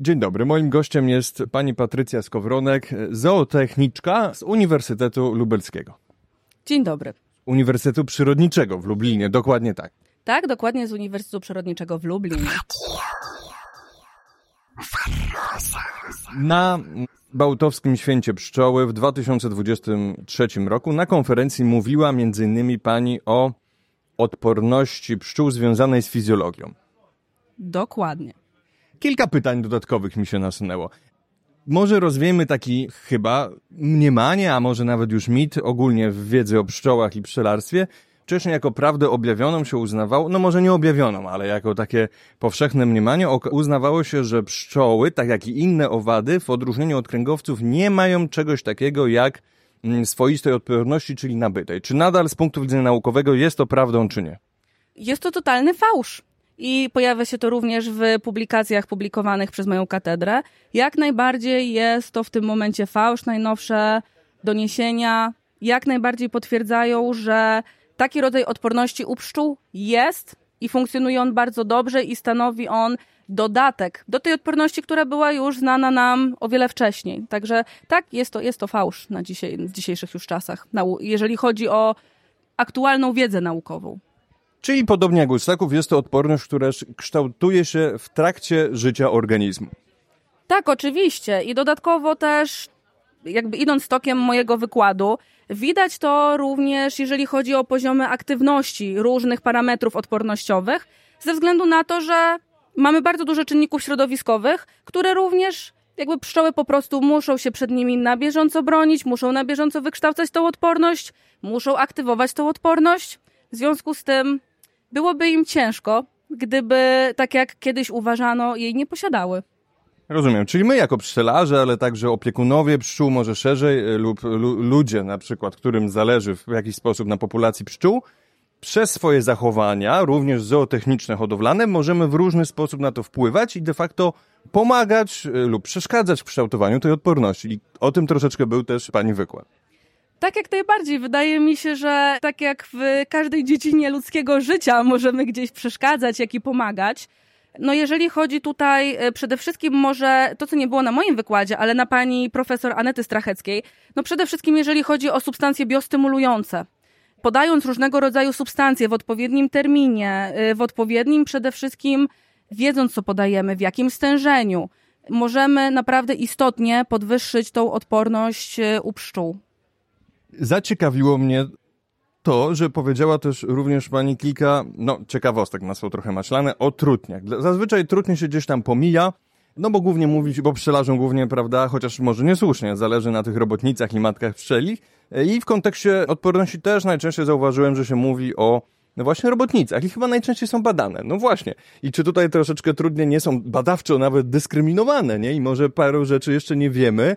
Dzień dobry, moim gościem jest pani Patrycja Skowronek, zootechniczka z Uniwersytetu Lubelskiego. Dzień dobry. Uniwersytetu Przyrodniczego w Lublinie, dokładnie tak. Tak, dokładnie z Uniwersytetu Przyrodniczego w Lublinie. Na Bałtowskim Święcie Pszczoły w 2023 roku na konferencji mówiła m.in. pani o odporności pszczół związanej z fizjologią. Dokładnie. Kilka pytań dodatkowych mi się nasunęło. Może rozwiejmy taki chyba mniemanie, a może nawet już mit ogólnie w wiedzy o pszczołach i pszczelarstwie. Wcześniej jako prawdę objawioną się uznawało, no może nie objawioną, ale jako takie powszechne mniemanie uznawało się, że pszczoły, tak jak i inne owady, w odróżnieniu od kręgowców, nie mają czegoś takiego jak mm, swoistej odporności, czyli nabytej. Czy nadal z punktu widzenia naukowego jest to prawdą, czy nie? Jest to totalny fałsz i pojawia się to również w publikacjach publikowanych przez moją katedrę. Jak najbardziej jest to w tym momencie fałsz. Najnowsze doniesienia jak najbardziej potwierdzają, że taki rodzaj odporności u pszczół jest i funkcjonuje on bardzo dobrze i stanowi on dodatek do tej odporności, która była już znana nam o wiele wcześniej. Także tak, jest to, jest to fałsz na dzisiaj, w dzisiejszych już czasach, jeżeli chodzi o aktualną wiedzę naukową. Czyli podobnie jak u ssaków jest to odporność, która kształtuje się w trakcie życia organizmu. Tak, oczywiście. I dodatkowo też, jakby idąc tokiem mojego wykładu, widać to również, jeżeli chodzi o poziomy aktywności różnych parametrów odpornościowych, ze względu na to, że mamy bardzo dużo czynników środowiskowych, które również jakby pszczoły po prostu muszą się przed nimi na bieżąco bronić, muszą na bieżąco wykształcać tą odporność, muszą aktywować tą odporność. W związku z tym byłoby im ciężko, gdyby, tak jak kiedyś uważano, jej nie posiadały. Rozumiem, czyli my jako pszczelarze, ale także opiekunowie pszczół, może szerzej, e, lub ludzie na przykład, którym zależy w jakiś sposób na populacji pszczół, przez swoje zachowania, również zootechniczne, hodowlane, możemy w różny sposób na to wpływać i de facto pomagać e, lub przeszkadzać w kształtowaniu tej odporności. I o tym troszeczkę był też Pani wykład. Tak jak najbardziej. Wydaje mi się, że tak jak w każdej dziedzinie ludzkiego życia możemy gdzieś przeszkadzać, jak i pomagać. No jeżeli chodzi tutaj e, przede wszystkim może to, co nie było na moim wykładzie, ale na pani profesor Anety Stracheckiej, no przede wszystkim jeżeli chodzi o substancje biostymulujące. Podając różnego rodzaju substancje w odpowiednim terminie, e, w odpowiednim przede wszystkim wiedząc, co podajemy, w jakim stężeniu, możemy naprawdę istotnie podwyższyć tą odporność e, u pszczół. Zaciekawiło mnie to, że powiedziała też również pani kilka, no, ciekawostek, masło trochę maślane, o trutniach. Zazwyczaj trutnie się gdzieś tam pomija, no bo głównie mówić, bo pszczelarzom głównie, prawda, chociaż może niesłusznie, zależy na tych robotnicach i matkach pszczeli. I w kontekście odporności też najczęściej zauważyłem, że się mówi o no właśnie robotnicach i chyba najczęściej są badane. No właśnie. I czy tutaj troszeczkę trudnie nie są badawczo nawet dyskryminowane, nie? I może paru rzeczy jeszcze nie wiemy, E,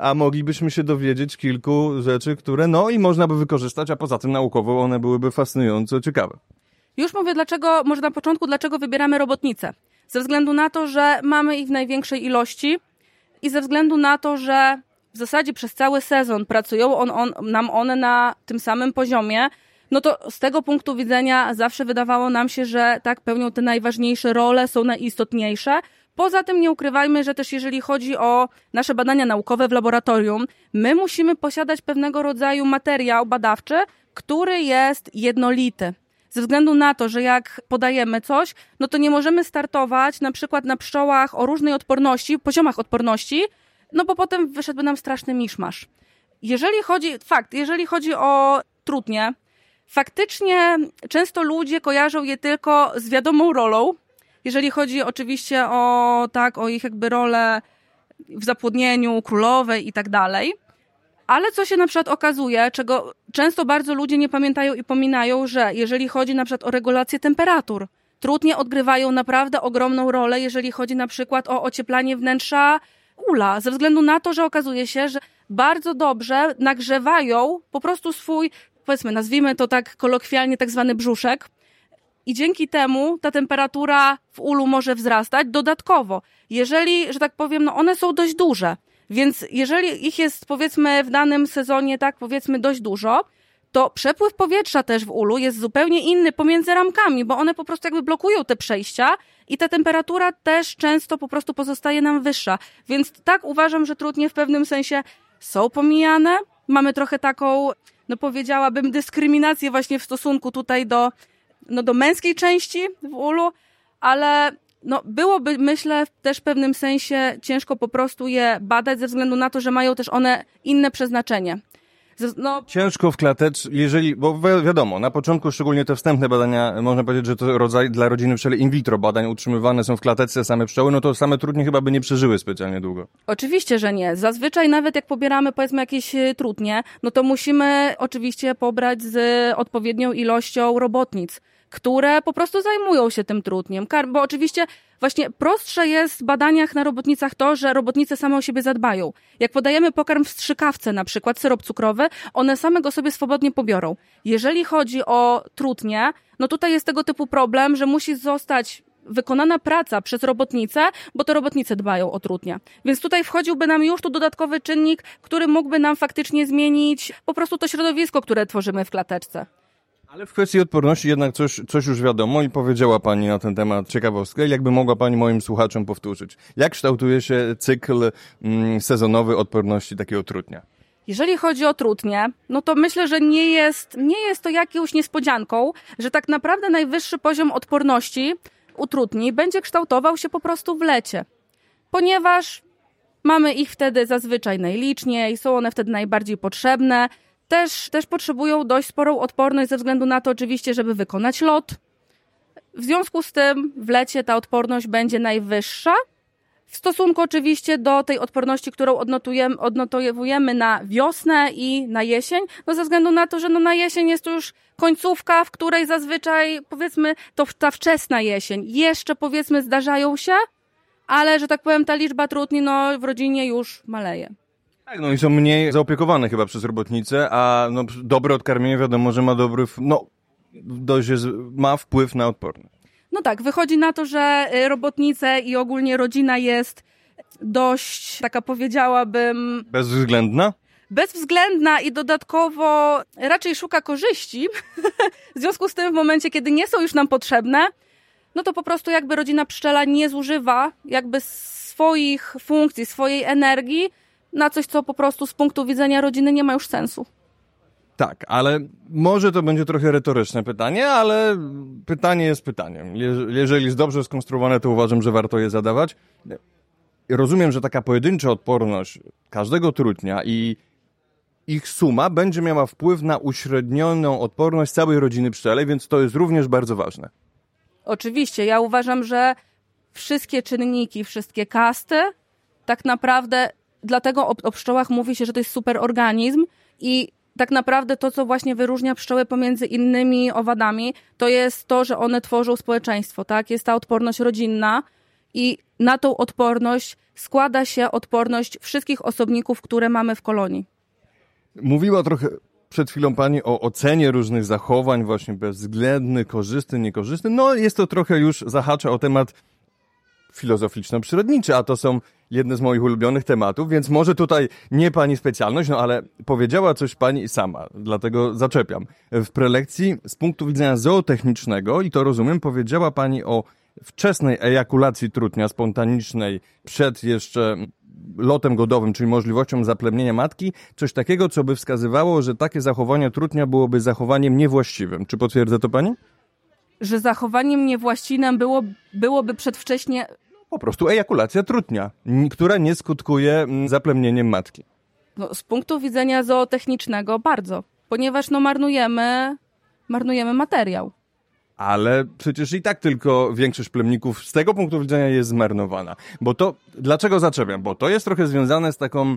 a moglibyśmy się dowiedzieć kilku rzeczy, które no i można by wykorzystać, a poza tym naukowo one byłyby fascynująco ciekawe. Już mówię dlaczego, może na początku, dlaczego wybieramy robotnice. Ze względu na to, że mamy ich w największej ilości i ze względu na to, że w zasadzie przez cały sezon pracują on, on, nam one na tym samym poziomie, no to z tego punktu widzenia zawsze wydawało nam się, że tak pełnią te najważniejsze role, są najistotniejsze, Poza tym nie ukrywajmy, że też jeżeli chodzi o nasze badania naukowe w laboratorium, my musimy posiadać pewnego rodzaju materiał badawczy, który jest jednolity. Ze względu na to, że jak podajemy coś, no to nie możemy startować na przykład na pszczołach o różnej odporności, poziomach odporności, no bo potem wyszedłby nam straszny miszmasz. Jeżeli chodzi, fakt, jeżeli chodzi o trudnie, faktycznie często ludzie kojarzą je tylko z wiadomą rolą, jeżeli chodzi oczywiście o, tak, o ich jakby rolę w zapłodnieniu królowej i tak dalej. Ale co się na przykład okazuje, czego często bardzo ludzie nie pamiętają i pominają, że jeżeli chodzi na przykład o regulację temperatur, trudnie odgrywają naprawdę ogromną rolę, jeżeli chodzi na przykład o ocieplanie wnętrza ula, ze względu na to, że okazuje się, że bardzo dobrze nagrzewają po prostu swój, powiedzmy, nazwijmy to tak kolokwialnie, tak zwany brzuszek, i dzięki temu ta temperatura w ulu może wzrastać dodatkowo. Jeżeli, że tak powiem, no one są dość duże, więc jeżeli ich jest powiedzmy w danym sezonie tak powiedzmy dość dużo, to przepływ powietrza też w ulu jest zupełnie inny pomiędzy ramkami, bo one po prostu jakby blokują te przejścia i ta temperatura też często po prostu pozostaje nam wyższa. Więc tak uważam, że trudnie w pewnym sensie są pomijane. Mamy trochę taką, no powiedziałabym, dyskryminację właśnie w stosunku tutaj do, no do męskiej części w ulu, ale no, byłoby, myślę, też w pewnym sensie ciężko po prostu je badać ze względu na to, że mają też one inne przeznaczenie. No. Ciężko w klatecz, jeżeli, bo wi wiadomo, na początku szczególnie te wstępne badania, można powiedzieć, że to rodzaj dla rodziny pszczeli in vitro badań utrzymywane są w klatece same pszczoły, no to same trudnie chyba by nie przeżyły specjalnie długo. Oczywiście, że nie. Zazwyczaj nawet jak pobieramy powiedzmy jakieś y, trudnie, no to musimy oczywiście pobrać z odpowiednią ilością robotnic które po prostu zajmują się tym trudniem. Bo oczywiście właśnie prostsze jest w badaniach na robotnicach to, że robotnice same o siebie zadbają. Jak podajemy pokarm w strzykawce, na przykład syrop cukrowy, one same go sobie swobodnie pobiorą. Jeżeli chodzi o trudnie, no tutaj jest tego typu problem, że musi zostać wykonana praca przez robotnicę, bo to robotnice dbają o trudnie. Więc tutaj wchodziłby nam już tu dodatkowy czynnik, który mógłby nam faktycznie zmienić po prostu to środowisko, które tworzymy w klateczce. Ale w kwestii odporności jednak coś, coś już wiadomo i powiedziała Pani na ten temat ciekawostkę. Jakby mogła Pani moim słuchaczom powtórzyć. Jak kształtuje się cykl mm, sezonowy odporności takiego trutnia? Jeżeli chodzi o trutnie, no to myślę, że nie jest, nie jest to jakąś niespodzianką, że tak naprawdę najwyższy poziom odporności u trutni będzie kształtował się po prostu w lecie. Ponieważ mamy ich wtedy zazwyczaj najliczniej, są one wtedy najbardziej potrzebne, też, też potrzebują dość sporą odporność ze względu na to oczywiście, żeby wykonać lot. W związku z tym w lecie ta odporność będzie najwyższa. W stosunku oczywiście do tej odporności, którą odnotujemy, odnotowujemy na wiosnę i na jesień, no ze względu na to, że no na jesień jest to już końcówka, w której zazwyczaj powiedzmy to ta wczesna jesień. Jeszcze powiedzmy zdarzają się, ale że tak powiem ta liczba trudni no w rodzinie już maleje. Tak, no i są mniej zaopiekowane chyba przez robotnice, a no, dobre odkarmienie wiadomo, że ma dobry, no dość jest, ma wpływ na odporność. No tak, wychodzi na to, że y, robotnice i ogólnie rodzina jest dość, taka powiedziałabym... Bezwzględna? bezwzględna i dodatkowo raczej szuka korzyści. w związku z tym w momencie, kiedy nie są już nam potrzebne, no to po prostu jakby rodzina pszczela nie zużywa jakby swoich funkcji, swojej energii na coś, co po prostu z punktu widzenia rodziny nie ma już sensu. Tak, ale może to będzie trochę retoryczne pytanie, ale pytanie jest pytaniem. Jeżeli jest dobrze skonstruowane, to uważam, że warto je zadawać. Rozumiem, że taka pojedyncza odporność każdego trutnia i ich suma będzie miała wpływ na uśrednioną odporność całej rodziny pszczelej, więc to jest również bardzo ważne. Oczywiście, ja uważam, że wszystkie czynniki, wszystkie kasty tak naprawdę dlatego o, o pszczołach mówi się, że to jest super organizm i tak naprawdę to, co właśnie wyróżnia pszczoły pomiędzy innymi owadami, to jest to, że one tworzą społeczeństwo, tak? Jest ta odporność rodzinna i na tą odporność składa się odporność wszystkich osobników, które mamy w kolonii. Mówiła trochę przed chwilą pani o ocenie różnych zachowań, właśnie bezwzględny, korzystny, niekorzystny. No, jest to trochę już zahacza o temat filozoficzno-przyrodniczy, a to są jedne z moich ulubionych tematów, więc może tutaj nie pani specjalność, no ale powiedziała coś pani sama, dlatego zaczepiam. W prelekcji z punktu widzenia zootechnicznego, i to rozumiem, powiedziała pani o wczesnej ejakulacji trutnia spontanicznej przed jeszcze lotem godowym, czyli możliwością zaplemnienia matki, coś takiego, co by wskazywało, że takie zachowanie trutnia byłoby zachowaniem niewłaściwym. Czy potwierdza to pani? Że zachowaniem niewłaściwym było, byłoby przedwcześnie po prostu ejakulacja trutnia, która nie skutkuje zaplemnieniem matki. No, z punktu widzenia zootechnicznego bardzo, ponieważ no marnujemy, marnujemy materiał. Ale przecież i tak tylko większość plemników z tego punktu widzenia jest zmarnowana. Bo to, dlaczego zaczepiam? Bo to jest trochę związane z taką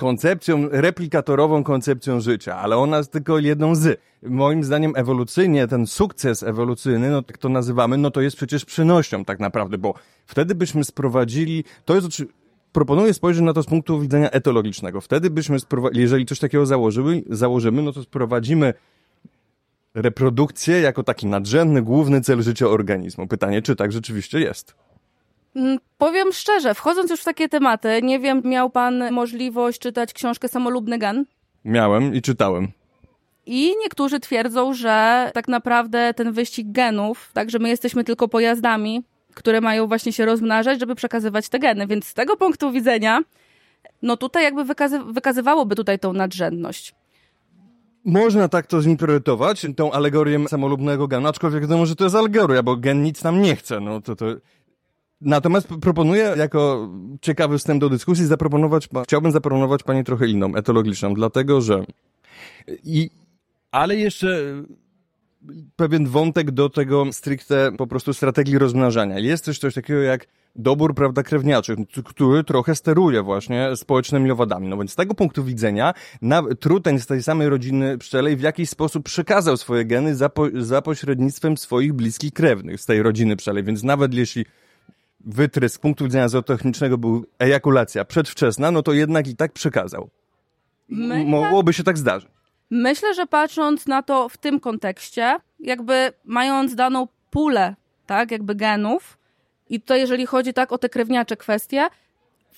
koncepcją, replikatorową koncepcją życia, ale ona jest tylko jedną z. Moim zdaniem ewolucyjnie ten sukces ewolucyjny, no tak to nazywamy, no to jest przecież przynością tak naprawdę, bo wtedy byśmy sprowadzili, to jest proponuję spojrzeć na to z punktu widzenia etologicznego. Wtedy byśmy, jeżeli coś takiego założyły, założymy, no to sprowadzimy reprodukcję jako taki nadrzędny, główny cel życia organizmu. Pytanie, czy tak rzeczywiście jest? Mm, powiem szczerze, wchodząc już w takie tematy, nie wiem, miał pan możliwość czytać książkę Samolubny Gan? Miałem i czytałem. I niektórzy twierdzą, że tak naprawdę ten wyścig genów, tak, że my jesteśmy tylko pojazdami, które mają właśnie się rozmnażać, żeby przekazywać te geny. Więc z tego punktu widzenia, no tutaj jakby wykazy wykazywałoby tutaj tą nadrzędność. Można tak to zinterpretować, tą alegorię samolubnego genu, aczkolwiek wiadomo, że to jest alegoria, bo gen nic nam nie chce. No to, to... Natomiast proponuję, jako ciekawy wstęp do dyskusji, zaproponować, chciałbym zaproponować Pani trochę inną, etologiczną, dlatego że i, ale jeszcze pewien wątek do tego stricte po prostu strategii rozmnażania. Jest też coś takiego jak dobór, prawda, krewniaczy, który trochę steruje właśnie społecznymi owadami. No więc z tego punktu widzenia na, truteń z tej samej rodziny pszczelej w jakiś sposób przekazał swoje geny za, po, za pośrednictwem swoich bliskich krewnych z tej rodziny pszczelej, więc nawet jeśli wytrysk z punktu widzenia zootechnicznego był ejakulacja przedwczesna, no to jednak i tak przekazał. My Mogłoby się tak zdarzyć. Myślę, że patrząc na to w tym kontekście, jakby mając daną pulę, tak, jakby genów, i tutaj jeżeli chodzi tak o te krewniacze kwestie,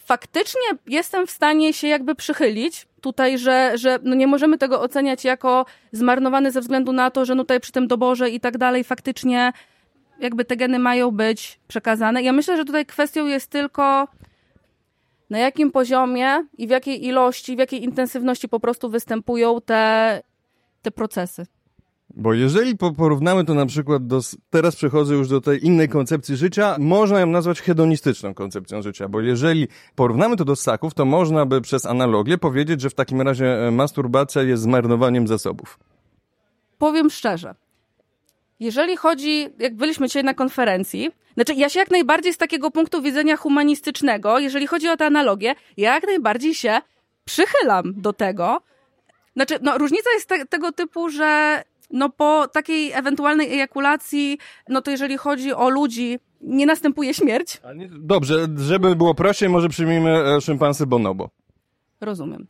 faktycznie jestem w stanie się jakby przychylić tutaj, że, że no nie możemy tego oceniać jako zmarnowany ze względu na to, że no tutaj przy tym doborze i tak dalej faktycznie jakby te geny mają być przekazane. Ja myślę, że tutaj kwestią jest tylko na jakim poziomie i w jakiej ilości, w jakiej intensywności po prostu występują te, te procesy. Bo jeżeli porównamy to na przykład do, teraz przechodzę już do tej innej koncepcji życia, można ją nazwać hedonistyczną koncepcją życia, bo jeżeli porównamy to do ssaków, to można by przez analogię powiedzieć, że w takim razie e, masturbacja jest zmarnowaniem zasobów. Powiem szczerze, jeżeli chodzi, jak byliśmy dzisiaj na konferencji, znaczy ja się jak najbardziej z takiego punktu widzenia humanistycznego, jeżeli chodzi o tę analogię, ja jak najbardziej się przychylam do tego. Znaczy, no różnica jest te, tego typu, że no po takiej ewentualnej ejakulacji, no to jeżeli chodzi o ludzi, nie następuje śmierć. Dobrze, żeby było prościej, może przyjmijmy e, szympansy bonobo. Rozumiem.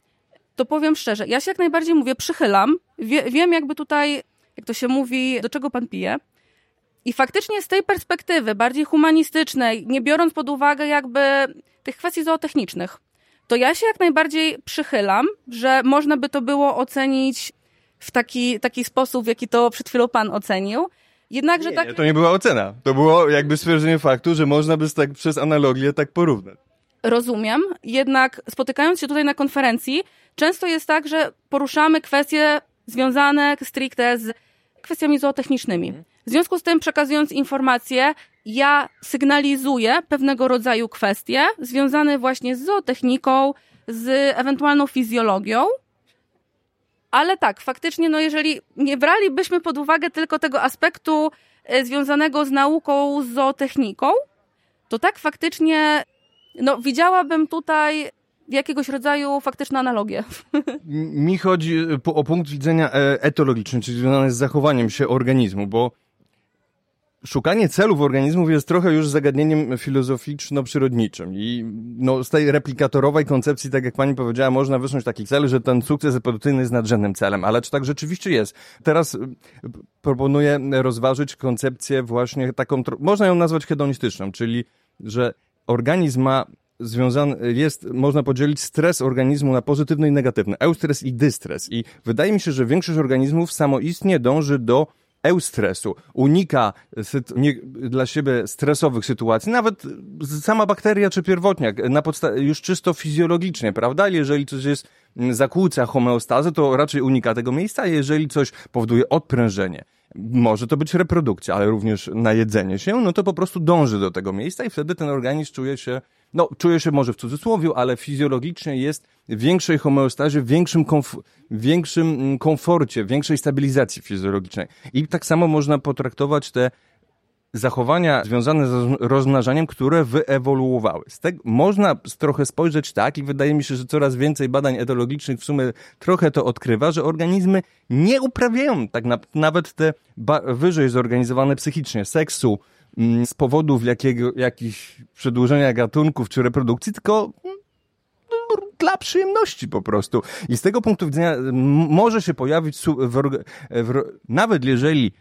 To powiem szczerze, ja się jak najbardziej mówię, przychylam. Wie, wiem jakby tutaj, jak to się mówi, do czego pan pije. I faktycznie z tej perspektywy, bardziej humanistycznej, nie biorąc pod uwagę jakby tych kwestii zootechnicznych, to ja się jak najbardziej przychylam, że można by to było ocenić w taki, taki sposób, w jaki to przed chwilą pan ocenił. Jednakże nie, tak... Nie, to nie była ocena. To było jakby stwierdzenie faktu, że można by tak przez analogię tak porównać. Rozumiem, jednak spotykając się tutaj na konferencji, często jest tak, że poruszamy kwestie związane stricte z kwestiami zootechnicznymi. W związku z tym, przekazując informacje, ja sygnalizuję pewnego rodzaju kwestie związane właśnie z zootechniką, z ewentualną fizjologią, ale tak, faktycznie, no jeżeli nie bralibyśmy pod uwagę tylko tego aspektu e, związanego z nauką, z zootechniką, to tak faktycznie, no widziałabym tutaj jakiegoś rodzaju faktyczną analogię. Mi chodzi e, o punkt widzenia e, etologiczny, czyli związany z zachowaniem się organizmu, bo szukanie celów organizmów jest trochę już zagadnieniem filozoficzno-przyrodniczym i no, z tej replikatorowej koncepcji, tak jak pani powiedziała, można wysnuć taki cel, że ten sukces epidemiczny jest nadrzędnym celem, ale czy tak rzeczywiście jest? Teraz y, proponuję rozważyć koncepcję właśnie taką, można ją nazwać hedonistyczną, czyli że organizm ma związany jest, można podzielić stres organizmu na pozytywny i negatywny, eustres i dystres. I wydaje mi się, że większość organizmów samoistnie dąży do eustresu, unika nie, dla siebie stresowych sytuacji, nawet sama bakteria czy pierwotniak, na już czysto fizjologicznie, prawda? Jeżeli coś jest, mm, zakłóca homeostazę, to raczej unika tego miejsca, jeżeli coś powoduje odprężenie, może to być reprodukcja, ale również najedzenie się, no to po prostu dąży do tego miejsca i wtedy ten organizm czuje się no, czuję się może w cudzysłowie, ale fizjologicznie jest w większej homeostazie, w większym, komf większym mm, komforcie, większej stabilizacji fizjologicznej. I tak samo można potraktować te zachowania związane z rozmnażaniem, które wyewoluowały. Z tego można trochę spojrzeć tak i wydaje mi się, że coraz więcej badań etologicznych w sumie trochę to odkrywa, że organizmy nie uprawiają tak na, nawet te wyżej zorganizowane psychicznie seksu, z powodów jakiego, jakichś przedłużenia gatunków czy reprodukcji, tylko mm, dla przyjemności po prostu. I z tego punktu widzenia może się pojawić, w, w, nawet jeżeli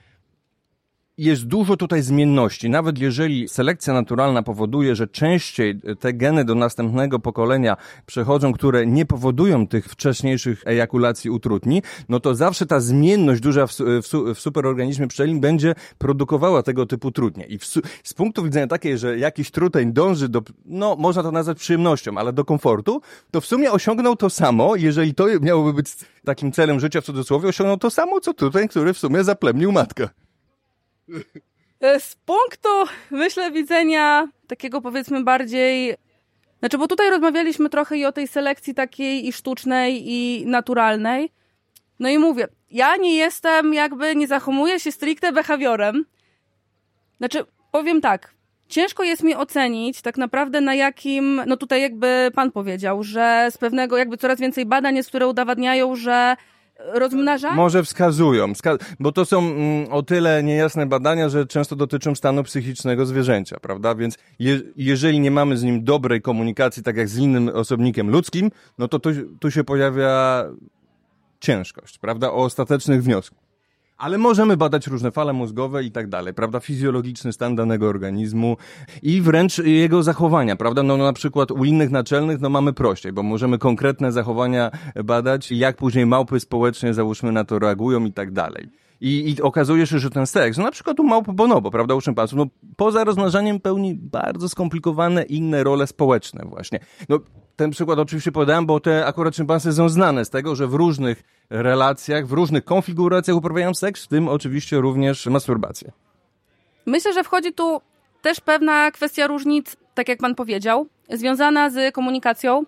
jest dużo tutaj zmienności. Nawet jeżeli selekcja naturalna powoduje, że częściej te geny do następnego pokolenia przechodzą, które nie powodują tych wcześniejszych ejakulacji utrudni, no to zawsze ta zmienność duża w, w, w superorganizmie pszczelim będzie produkowała tego typu trudnie. I w, z punktu widzenia takiej, że jakiś truteń dąży do, no można to nazwać przyjemnością, ale do komfortu, to w sumie osiągnął to samo, jeżeli to miałoby być takim celem życia w cudzysłowie, osiągnął to samo, co truteń, który w sumie zaplemnił matkę. E, z punktu, myślę, widzenia takiego powiedzmy bardziej. Znaczy, bo tutaj rozmawialiśmy trochę i o tej selekcji takiej i sztucznej, i naturalnej. No i mówię, ja nie jestem, jakby nie zachowuję się stricte behawiorem. Znaczy, powiem tak, ciężko jest mi ocenić tak naprawdę na jakim, no tutaj jakby pan powiedział, że z pewnego jakby coraz więcej badań jest, które udowadniają, że rozmnażanie... Może wskazują, bo to są mm, o tyle niejasne badania, że często dotyczą stanu psychicznego zwierzęcia, prawda? Więc je, jeżeli nie mamy z nim dobrej komunikacji, tak jak z innym osobnikiem ludzkim, no to tu, tu się pojawia ciężkość, prawda? O ostatecznych wnioskach. Ale możemy badać różne fale mózgowe i tak dalej, prawda? Fizjologiczny stan danego organizmu i wręcz jego zachowania, prawda? No, no na przykład u innych naczelnych no mamy prościej, bo możemy konkretne zachowania badać, jak później małpy społecznie załóżmy na to reagują i tak dalej. I, I okazuje się, że ten seks, no na przykład u małp bonobo, prawda, u szympansów, no poza rozmnażaniem pełni bardzo skomplikowane inne role społeczne właśnie. No ten przykład oczywiście podałem, bo te akurat szympansy są znane z tego, że w różnych relacjach, w różnych konfiguracjach uprawiają seks, w tym oczywiście również masturbację. Myślę, że wchodzi tu też pewna kwestia różnic, tak jak pan powiedział, związana z komunikacją,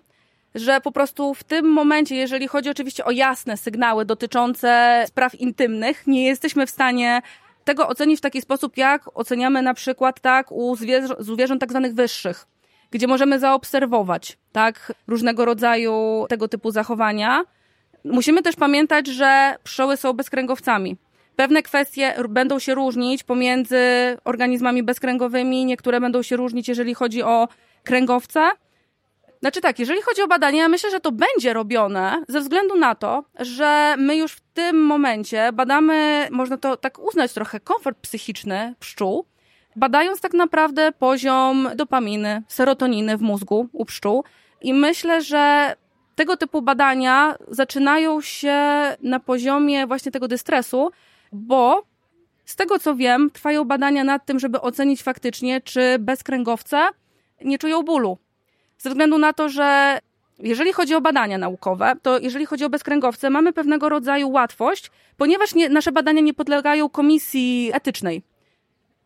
że po prostu w tym momencie, jeżeli chodzi oczywiście o jasne sygnały dotyczące spraw intymnych, nie jesteśmy w stanie tego ocenić w taki sposób, jak oceniamy na przykład tak u zwierząt tak zwanych wyższych gdzie możemy zaobserwować tak, różnego rodzaju tego typu zachowania. Musimy też pamiętać, że pszczoły są bezkręgowcami. Pewne kwestie będą się różnić pomiędzy organizmami bezkręgowymi, niektóre będą się różnić, jeżeli chodzi o kręgowce. Znaczy tak, jeżeli chodzi o badania, ja myślę, że to będzie robione ze względu na to, że my już w tym momencie badamy, można to tak uznać trochę, komfort psychiczny pszczół, badając tak naprawdę poziom dopaminy, serotoniny w mózgu u pszczół. I myślę, że tego typu badania zaczynają się na poziomie właśnie tego dystresu, bo z tego co wiem, trwają badania nad tym, żeby ocenić faktycznie, czy bezkręgowce nie czują bólu. Ze względu na to, że jeżeli chodzi o badania naukowe, to jeżeli chodzi o bezkręgowce, mamy pewnego rodzaju łatwość, ponieważ nie, nasze badania nie podlegają komisji etycznej.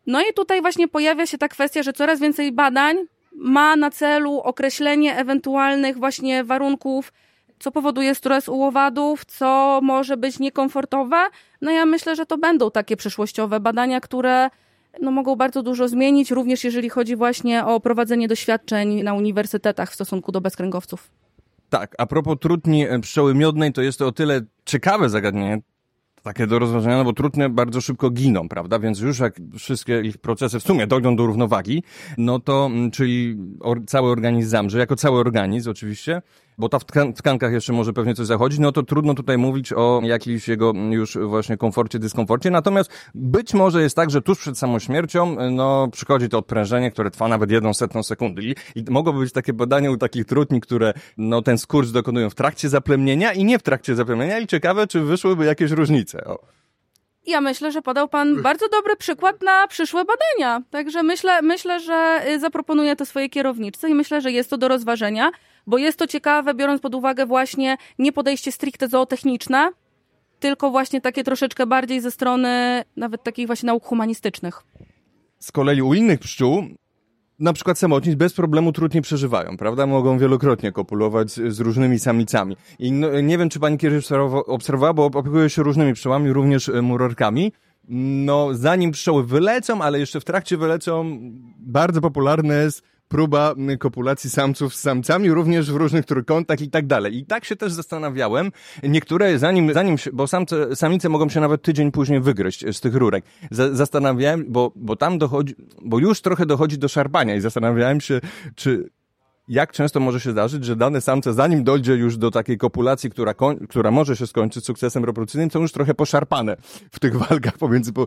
No i tutaj właśnie pojawia się ta kwestia, że coraz więcej badań ma na celu określenie ewentualnych właśnie warunków, co powoduje stres u owadów, co może być niekomfortowe. No ja myślę, że to będą takie przyszłościowe badania, które no, mogą bardzo dużo zmienić, również jeżeli chodzi właśnie o prowadzenie doświadczeń na uniwersytetach w stosunku do bezkręgowców. Tak, a propos trudni pszczoły miodnej, to jest to o tyle ciekawe zagadnienie, takie do rozważenia, no bo trudne bardzo szybko giną, prawda? Więc już jak wszystkie ich procesy w sumie dojdą do równowagi, no to, mm, czyli or, cały organizm zamrze, jako cały organizm oczywiście, bo ta w tkankach jeszcze może pewnie coś zachodzić, no to trudno tutaj mówić o jakimś jego już właśnie komforcie, dyskomforcie. Natomiast być może jest tak, że tuż przed samą śmiercią, no przychodzi to odprężenie, które trwa nawet jedną setną sekundy. I, i mogłoby być takie badanie u takich trudni, które no ten skurcz dokonują w trakcie zaplemnienia i nie w trakcie zaplemnienia i ciekawe, czy wyszłyby jakieś różnice. O. Ja myślę, że podał Pan bardzo dobry przykład na przyszłe badania. Także myślę, myślę, że y, zaproponuję to swojej kierowniczce i myślę, że jest to do rozważenia bo jest to ciekawe, biorąc pod uwagę właśnie nie podejście stricte zootechniczne, tylko właśnie takie troszeczkę bardziej ze strony nawet takich właśnie nauk humanistycznych. Z kolei u innych pszczół na przykład samotnicy bez problemu trudnie przeżywają, prawda? Mogą wielokrotnie kopulować z, różnymi samicami. I no, nie wiem, czy pani kiedyś obserwowała, bo opiekuje się różnymi pszczołami, również e, murorkami. No, zanim pszczoły wylecą, ale jeszcze w trakcie wylecą, bardzo popularne jest próba kopulacji samców z samcami, również w różnych trójkątach i tak dalej. I tak się też zastanawiałem. Niektóre, zanim, zanim bo samce, samice mogą się nawet tydzień później wygryźć z tych rurek. Z, zastanawiałem, bo, bo tam dochodzi, bo już trochę dochodzi do szarpania i zastanawiałem się, czy jak często może się zdarzyć, że dane samce, zanim dojdzie już do takiej kopulacji, która, koń, która może się skończyć sukcesem reprodukcyjnym, są już trochę poszarpane w tych walkach pomiędzy po,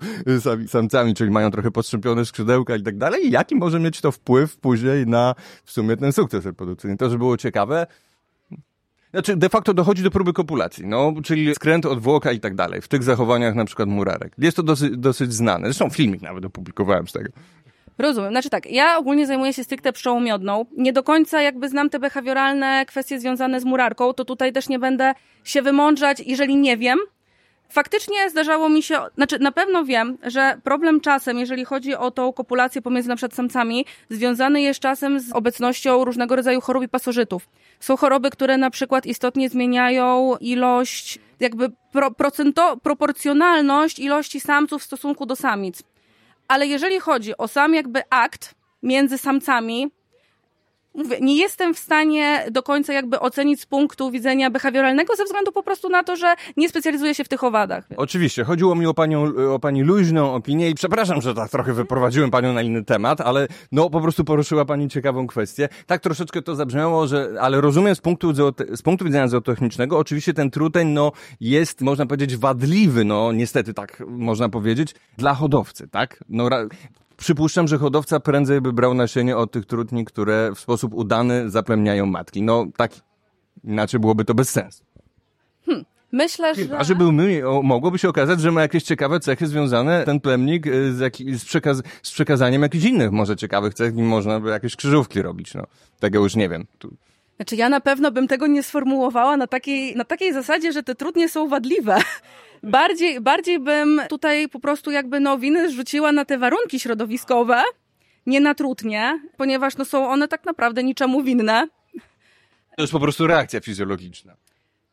samcami, czyli mają trochę postrzępione skrzydełka i tak dalej. I jaki może mieć to wpływ później na w sumie ten sukces reprodukcyjny? To, że było ciekawe, znaczy, de facto dochodzi do próby kopulacji, no, czyli skręt od włoka i tak dalej, w tych zachowaniach na przykład murarek. Jest to dosyć, dosyć znane. Zresztą filmik nawet opublikowałem z tego. Rozumiem. Znaczy tak, ja ogólnie zajmuję się stricte pszczołą miodną. Nie do końca jakby znam te behawioralne kwestie związane z murarką, to tutaj też nie będę się wymądrzać, jeżeli nie wiem. Faktycznie zdarzało mi się, znaczy na pewno wiem, że problem czasem, jeżeli chodzi o tą kopulację pomiędzy na przykład samcami, związany jest czasem z obecnością różnego rodzaju chorób i pasożytów. Są choroby, które na przykład istotnie zmieniają ilość, jakby pro, procento, proporcjonalność ilości samców w stosunku do samic. Ale jeżeli chodzi o sam jakby akt między samcami, mówię, nie jestem w stanie do końca jakby ocenić z punktu widzenia behawioralnego ze względu po prostu na to, że nie specjalizuję się w tych owadach. Oczywiście, chodziło mi o panią, o pani luźną opinię i przepraszam, że tak trochę wyprowadziłem panią na inny temat, ale no po prostu poruszyła pani ciekawą kwestię. Tak troszeczkę to zabrzmiało, że, ale rozumiem z punktu, z punktu widzenia zootechnicznego, oczywiście ten truteń no jest, można powiedzieć, wadliwy, no niestety tak można powiedzieć, dla hodowcy, tak? No Przypuszczam, że hodowca prędzej by brał nasienie od tych trutni, które w sposób udany zaplemniają matki. No tak, inaczej byłoby to bez sensu. Hmm. Myślę, że... A żeby mogłoby się okazać, że ma jakieś ciekawe cechy związane, ten plemnik, y, z, jak, z, przekaz z przekazaniem jakichś innych może ciekawych cech i można by jakieś krzyżówki robić, no. Tego już nie wiem. Tu. Znaczy ja na pewno bym tego nie sformułowała na takiej, na takiej zasadzie, że te trudnie są wadliwe. Bardziej, bardziej bym tutaj po prostu jakby no winy zrzuciła na te warunki środowiskowe, nie na trudnie, ponieważ no są one tak naprawdę niczemu winne. To jest po prostu reakcja fizjologiczna.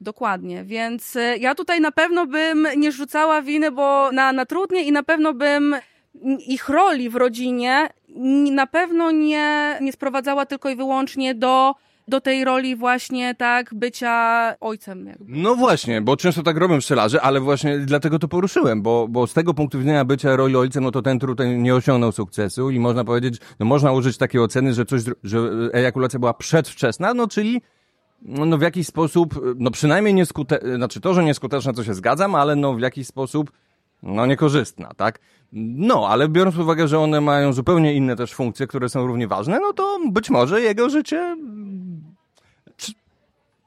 Dokładnie, więc y, ja tutaj na pewno bym nie rzucała winy, bo na, na trudnie i na pewno bym ich roli w rodzinie na pewno nie, nie sprowadzała tylko i wyłącznie do do tej roli właśnie tak bycia ojcem. Jakby. No właśnie, bo często tak robią pszczelarze, ale właśnie dlatego to poruszyłem, bo, bo z tego punktu widzenia bycia roli ojcem, no to ten trudny nie osiągnął sukcesu i można powiedzieć, no można użyć takiej oceny, że coś, że ejakulacja była przedwczesna, no czyli no, no w jakiś sposób, no przynajmniej nieskuteczna, znaczy to, że nieskuteczna, to się zgadzam, ale no w jakiś sposób no niekorzystna, tak? No, ale biorąc pod uwagę, że one mają zupełnie inne też funkcje, które są równie ważne, no to być może jego życie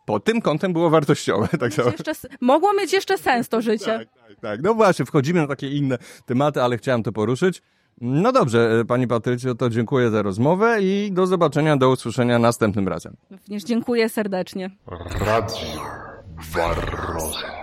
pod tym kątem było wartościowe. Tak jeszcze, mogło mieć jeszcze sens to życie. Tak, tak, tak. No właśnie, wchodzimy na takie inne tematy, ale chciałem to poruszyć. No dobrze, e, Pani Patrycjo, to dziękuję za rozmowę i do zobaczenia, do usłyszenia następnym razem. Również dziękuję serdecznie. Radio Barroza.